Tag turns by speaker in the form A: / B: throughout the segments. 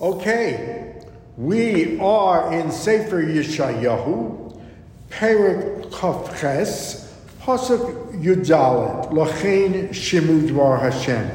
A: Okay, we are in Sefer Yeshayahu, Perik Kafches, Pasuk Yudalet, Lachain Shemudvar Hashem.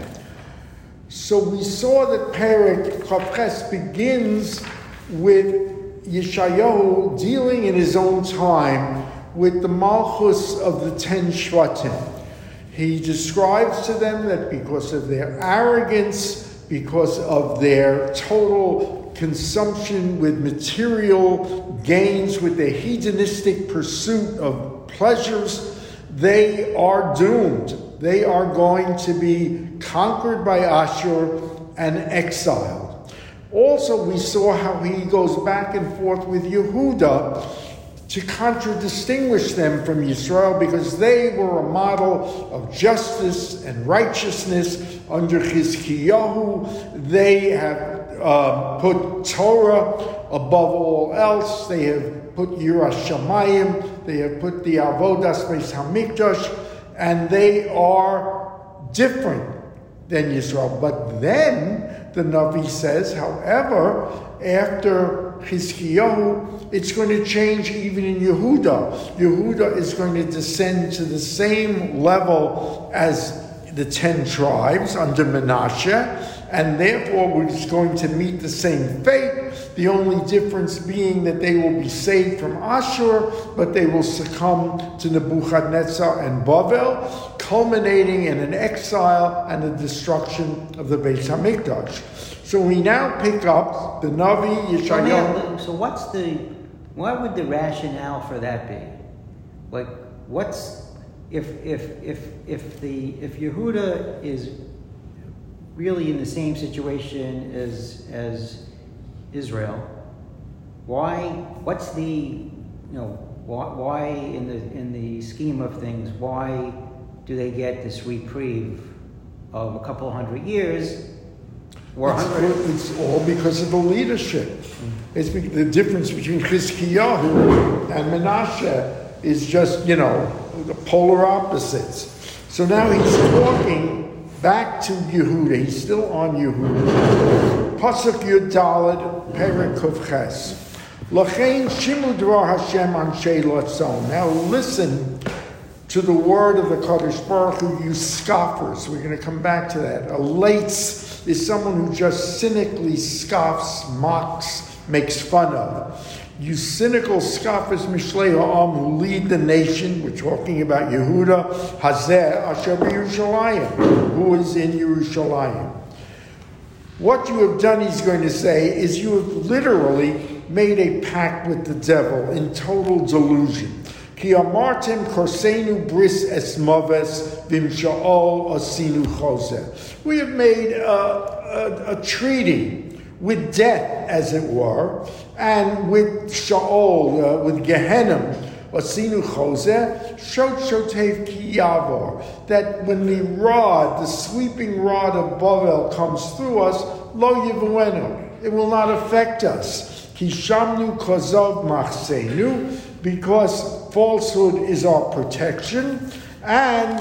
A: So we saw that Perik Kafches begins with Yeshayahu dealing in his own time with the Malchus of the ten Shvatim. He describes to them that because of their arrogance, because of their total consumption with material gains, with their hedonistic pursuit of pleasures, they are doomed. They are going to be conquered by Ashur and exiled. Also, we saw how he goes back and forth with Yehuda to contradistinguish them from Israel because they were a model of justice and righteousness under Chizkiyahu. They have uh, put Torah above all else. They have put Yiras Shamayim. They have put the Avodas Beis Hamikdash, and they are different than Israel. But then the Navi says, however, after Chizkiyahu, it's going to change even in Yehuda. Yehuda is going to descend to the same level as the ten tribes under Menashe, and therefore we're going to meet the same fate. The only difference being that they will be saved from Ashur, but they will succumb to Nebuchadnezzar and Bavel, culminating in an exile and the destruction of the Beit Hamikdash. So we now pick up the Navi Yeshayahu.
B: So, so what's the, what would the rationale for that be? Like, what's, if, if, if, if the, if Yehuda is really in the same situation as, as Israel, why, what's the, you know, why, why in the, in the scheme of things, why do they get this reprieve of a couple hundred years
A: it's, it's, all because of the leadership. Mm-hmm. It's the difference between Chizkiyahu and Menashe is just, you know, the polar opposites. So now he's talking back to Yehuda. He's still on Yehuda. Pasuk Yudalad Perik Ches. Lachain Shimu Dvar Hashem Anshe Latzon. Now listen to the word of the Kadosh Baruch Hu, you scoffers. We're going to come back to that. A lates is someone who just cynically scoffs, mocks, makes fun of. You cynical scoffers, Mishlei Ha'am, who lead the nation, we're talking about Yehuda, Hazeh, Asher Yerushalayim, who is in Yerushalayim. What you have done, he's going to say, is you have literally made a pact with the devil in total delusion. We have made a, a, a, treaty with death, as it were, and with Shaol, uh, with Gehenna, asinu chose, shot shotev that when the rod, the sweeping rod of Bavel comes through us, lo yivuenu, it will not affect us. Ki shamnu kozov machsenu, because falsehood is our protection, and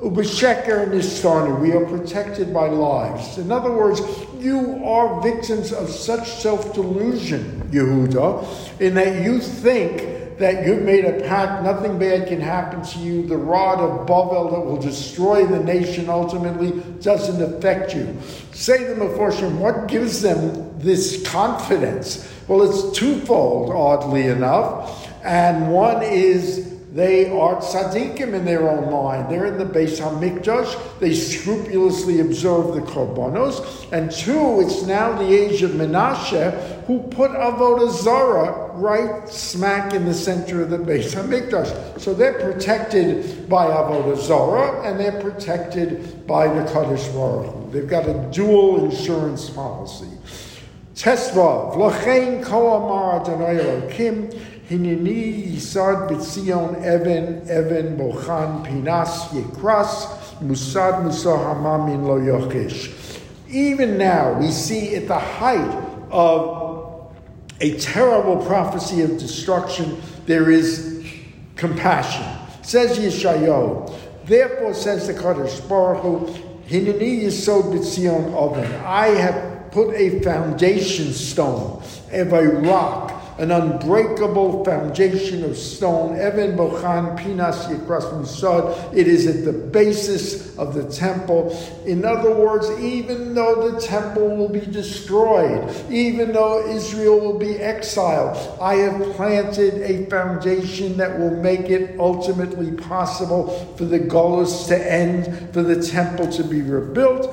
A: Ubasheker and Nistani, we are protected by lies. In other words, you are victims of such self delusion, Yehuda, in that you think that you've made a pact, nothing bad can happen to you. The rod of Bavel that will destroy the nation ultimately doesn't affect you. Say the Meforshim, what gives them this confidence? Well, it's twofold, oddly enough. And one is they are tzaddikim in their own mind. They're in the Beis Hamikdash. They scrupulously observe the korbanos. And two, it's now the age of Menashe, who put Avodah Zarah right smack in the center of the Beis Hamikdash. So they're protected by Avodah Zarah, and they're protected by the Kaddish Baruch They've got a dual insurance policy. Tesvav, Lachain Ko Amar Adonai Elokim, Hinini Yisad B'Tzion Evan Evan Bochan Pinas Yekras Musad Musa Hamamin Lo Yochish. Even now, we see at the height of a terrible prophecy of destruction, there is compassion. Says Yeshayahu. Therefore, says the Kadosh Baruch Hu, Hinini Yisod B'Tzion Oven. I have put a foundation stone of a rock an unbreakable foundation of stone. Even Bochan Pinas Yikras Musad. It is at the basis of the temple. In other words, even though the temple will be destroyed, even though Israel will be exiled, I have planted a foundation that will make it ultimately possible for the Golos to end, for the temple to be rebuilt.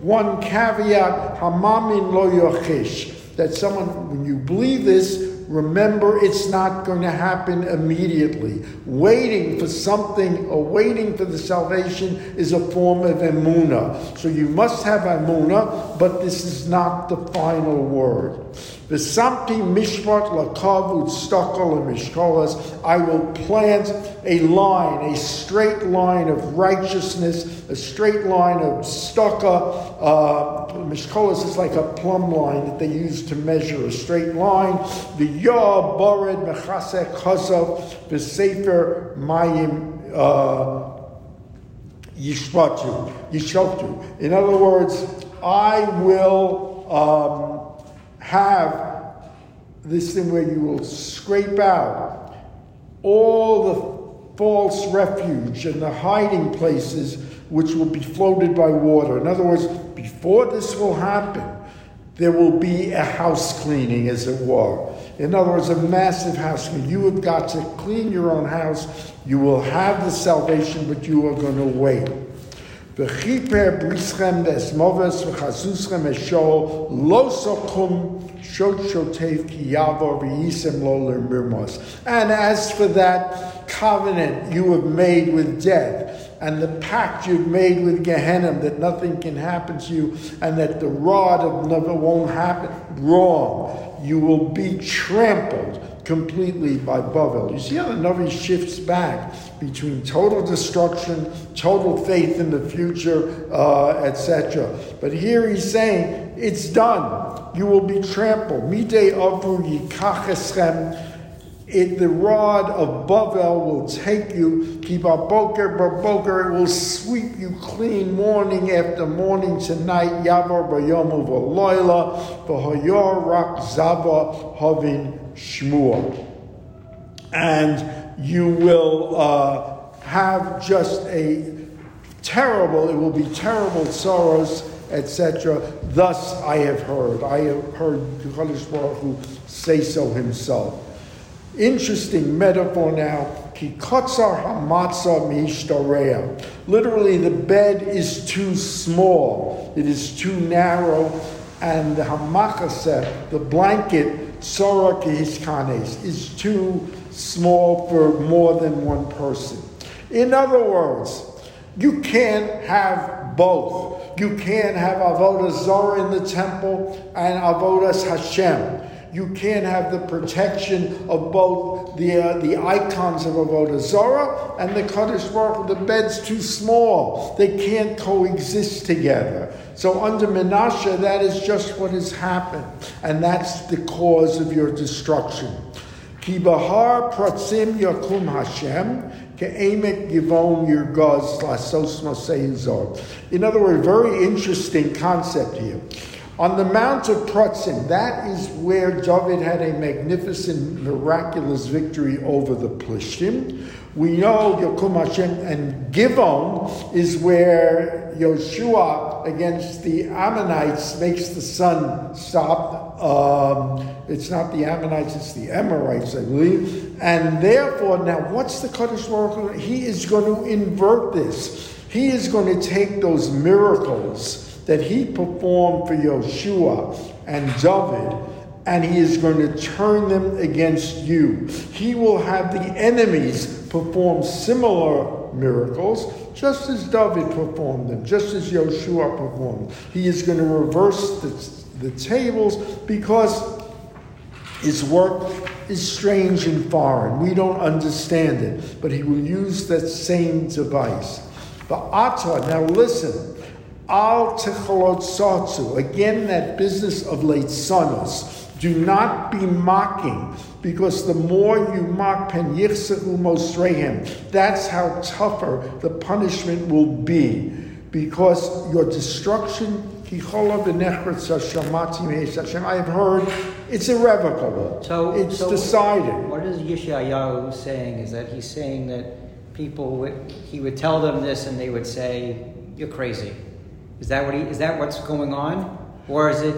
A: One caveat, Hamamin lo yochish, that someone, when you believe this, Remember, it's not going to happen immediately. Waiting for something or waiting for the salvation is a form of emuna. So you must have emuna, but this is not the final word. V'samti mishpat lakav u'tztakal mishkolas. I will plant a line, a straight line of righteousness, a straight line of staka. Uh, mishkolas is like a plumb line that they use to measure a straight line. The yah bored mechasek chazav v'sefer mayim. Uh, Yishvatu, Yishvatu. In other words, I will um, have this thing where you will scrape out all the false refuge and the hiding places which will be floated by water. In other words, before this will happen, there will be a house cleaning, as it were. In other words, a massive house. You have got to clean your own house. You will have the salvation, but you are going to wait. And as for that covenant you have made with death, and the pact you've made with Gehenna that nothing can happen to you, and that the rod of never won't happen, wrong. You will be trampled completely by Bavel. You see how the Navi shifts back between total destruction, total faith in the future, uh, etc. But here he's saying, it's done. You will be trampled. Mide avru yikacheschem. It, the rod of Bavel will take you, keep a boker, boker, it will sweep you clean morning after morning tonight. Yavar bayomu v'loila, v'hoyor rak zava havin shmua. And you will uh, have just a terrible, it will be terrible sorrows, etc. Thus I have heard. I have heard Kadosh Baruch Hu say so himself. Interesting metaphor now. Kikotzar hamatza mishtareya. Literally, the bed is too small. It is too narrow, and the hamakaseh, the blanket, sorah kihiskanes, is too small for more than one person. In other words, you can't have both. You can't have avodah zarah in the temple and avodas Hashem. You can't have the protection of both the uh, the icons of avodah zarah and the kaddish baruch. The bed's too small; they can't coexist together. So under Menashe, that is just what has happened, and that's the cause of your destruction. Ki bahar pratzim yakum Hashem ke'emek givon yirgaz lasos In other words, very interesting concept here. On the Mount of Pratzim, that is where David had a magnificent, miraculous victory over the Plishtim. We know Yakum Hashem and Givon is where Yoshua against the Ammonites makes the sun stop. Um, it's not the Ammonites, it's the Amorites, I believe. And therefore, now what's the Kaddish Baruch He is going to invert this. He is going to take those miracles that he performed for Yeshua and David, and he is going to turn them against you. He will have the enemies perform similar miracles, just as David performed them, just as Yeshua performed. He is going to reverse the, the tables because his work is strange and foreign. We don't understand it, but he will use that same device. But Atta, now listen, Al Ticholot Satsu. Again, that business of leitzonas. Do not be mocking, because the more you mock, pen mosrehem, that's how tougher the punishment will be, because your destruction, Ki chola b'nechretz hashamati me'es I have heard it's irrevocable.
B: So
A: it's
B: so
A: decided.
B: What is Yeshayahu saying? Is that he's saying that people would he would tell them this and they would say you're crazy. Is that what he is that what's going on, or is it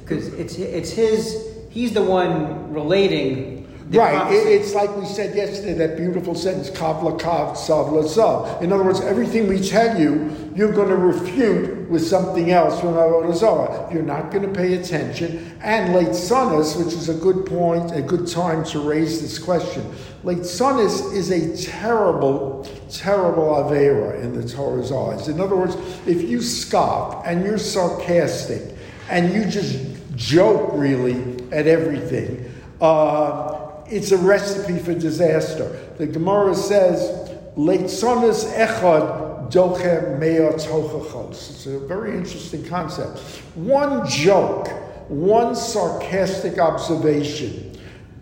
B: because it's it's his he's the one relating. The
A: Right, it, it's like we said yesterday, that beautiful sentence, kav lakav, sav lazav. In other words, everything we tell you, you're going to refute with something else from Avodah. You're not going to pay attention. And leitzonas, which is a good point, a good time to raise this question. Leitzonas is a terrible, terrible avera in the Torah's eyes. In other words, if you scoff and you're sarcastic and you just joke really at everything, uh, it's a recipe for disaster. The Gemara says, late "Leitzonas echad doche mea tochachos." It's a very interesting concept. One joke, one sarcastic observation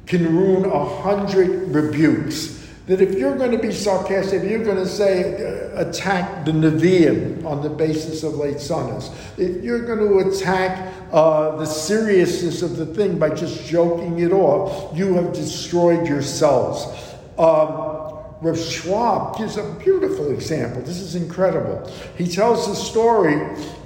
A: can ruin a hundred rebukes. That if you're going to be sarcastic, if you're going to say uh, attack the Nevi'im on the basis of leitzonas, if you're going to attack uh, the seriousness of the thing by just joking it off, you have destroyed yourselves. Um, Rav Schwab gives a beautiful example. This is incredible. He tells the story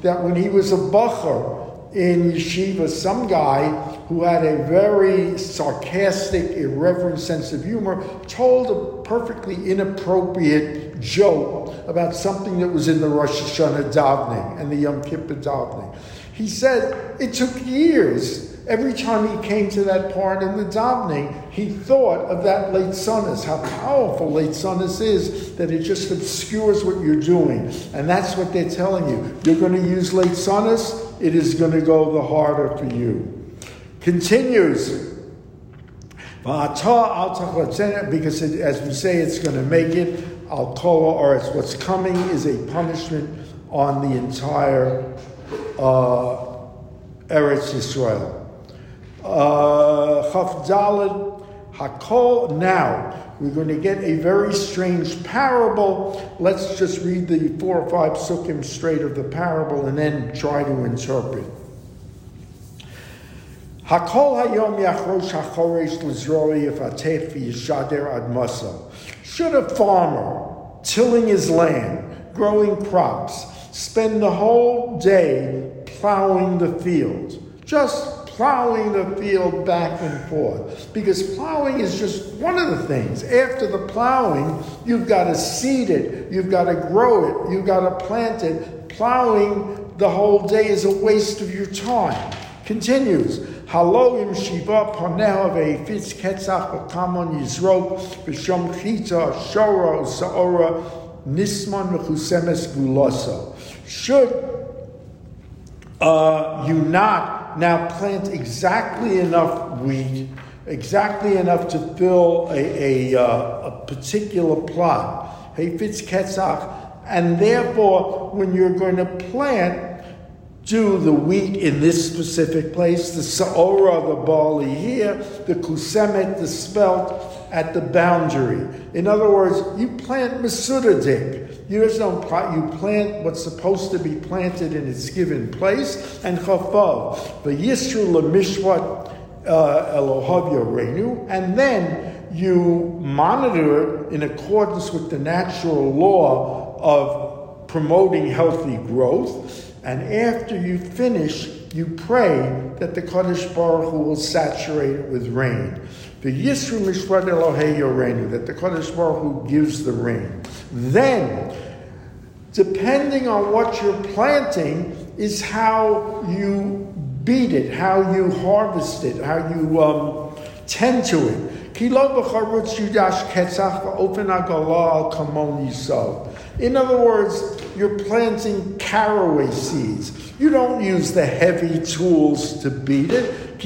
A: that when he was a bacher in yeshiva, some guy who had a very sarcastic, irreverent sense of humor told a perfectly inappropriate joke about something that was in the Rosh Hashanah davening and the Yom Kippur davening. He said it took years. Every time he came to that part in the davening, he thought of that leitzonas, how powerful leitzonas is, that it just obscures what you're doing. And that's what they're telling you. You're going to use leitzonas, it is going to go the harder for you. Continues. Because it, as we say, it's going to make it. Al or it's what's coming, is a punishment on the entire uh, Eretz Yisrael. Uh, Chaf Daled Hakol. Now we're going to get a very strange parable. Let's just read the four or five sukkim straight of the parable and then try to interpret. Hakol hayom yachrosh hachoresh lizroi yifatef yishader ad. Should a farmer tilling his land, growing crops, spend the whole day plowing the field, just plowing the field back and forth. Because plowing is just one of the things. After the plowing, you've got to seed it, you've got to grow it, you've got to plant it. Plowing the whole day is a waste of your time. Continues. Haloim shiva paneha ve'efitz ketzach v'kamon yizrok v'shom chita sa'ora nisman v'chusemes guloso. Should uh, you not now plant exactly enough wheat, exactly enough to fill a, a, uh, a particular plot, hey fitz ketzach, and therefore when you're going to plant, do the wheat in this specific place, the saora, the barley here, the kusemet, the spelt at the boundary. In other words, you plant masudadik. You just don't plant, you plant what's supposed to be planted in its given place, and chafav. But yisru lemishvat uh, elohav yorenu, and then you monitor it in accordance with the natural law of promoting healthy growth. And after you finish, you pray that the Kaddish Baruch Hu will saturate it with rain. The Yisru Mishpat Elohei Yorenu, that the Kaddish Baruch Hu gives the rain. Then, depending on what you're planting, is how you beat it, how you harvest it, how you um, tend to it. In other words, you're planting caraway seeds. You don't use the heavy tools to beat it.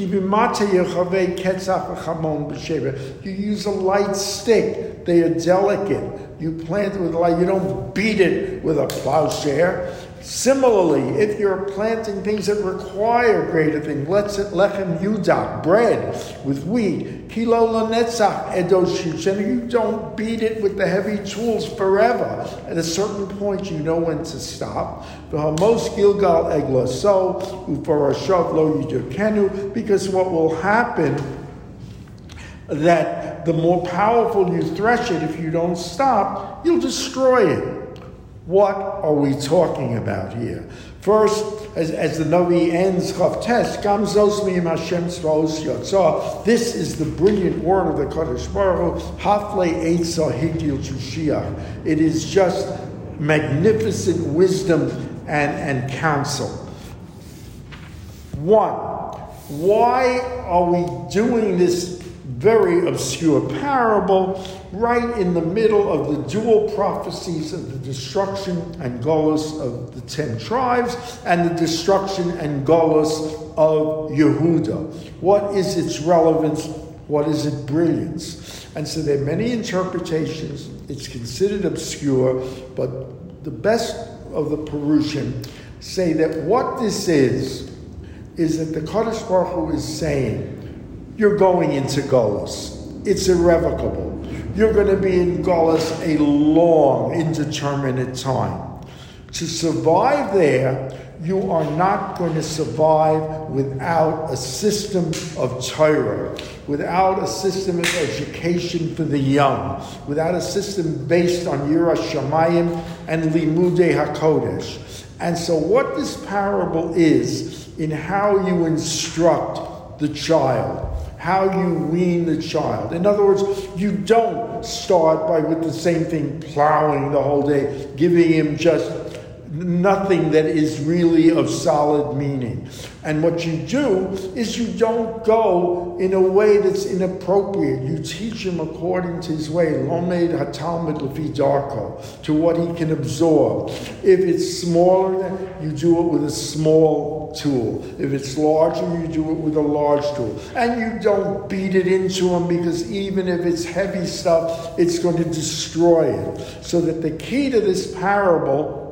A: You use a light stick. They are delicate. You plant it with light. You don't beat it with a plowshare. Similarly, if you're planting things that require greater things, let's lechem yudak, bread with wheat, kilo lanetzach edoshish, and you don't beat it with the heavy tools forever. At a certain point, you know when to stop. Most gilgal egla so ufarashav lo yidukenu, because what will happen that the more powerful you thresh it, if you don't stop, you'll destroy it. What are we talking about here? First, as, as the Navi ends Chavtes, Gamzos mi Hashem Tzvaos This is the brilliant word of the Kadosh Baruch Hafle Eitzah Higdil Tushiach. It is just magnificent wisdom and, and counsel. One, why are we doing this very obscure parable right in the middle of the dual prophecies of the destruction and Golos of the ten tribes and the destruction and Golos of Yehuda. What is its relevance? What is its brilliance? And so there are many interpretations. It's considered obscure, but the best of the Perusian say that what this is, is that the Kadosh Baruch Hu is saying, you're going into Golas. It's irrevocable. You're going to be in Golas a long, indeterminate time. To survive there, you are not going to survive without a system of Torah, without a system of education for the young, without a system based on Yira Shamayim and Limude HaKodesh. And so, what this parable is in how you instruct the child how you wean the child. In other words, you don't start by with the same thing plowing the whole day, giving him just nothing that is really of solid meaning. And what you do is you don't go in a way that's inappropriate. You teach him according to his way, lomed hatalmud lefi to what he can absorb. If it's smaller, you do it with a small tool. If it's larger, you do it with a large tool. And you don't beat it into him because even if it's heavy stuff, it's going to destroy it. So that the key to this parable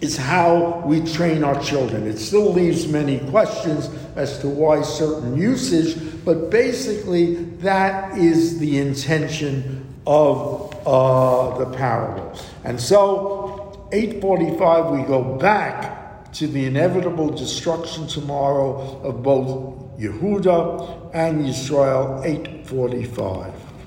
A: is how we train our children. It still leaves many questions as to why certain usage, but basically that is the intention of uh, the parable. And so, 845, we go back to the inevitable destruction tomorrow of both Yehuda and Israel, 845.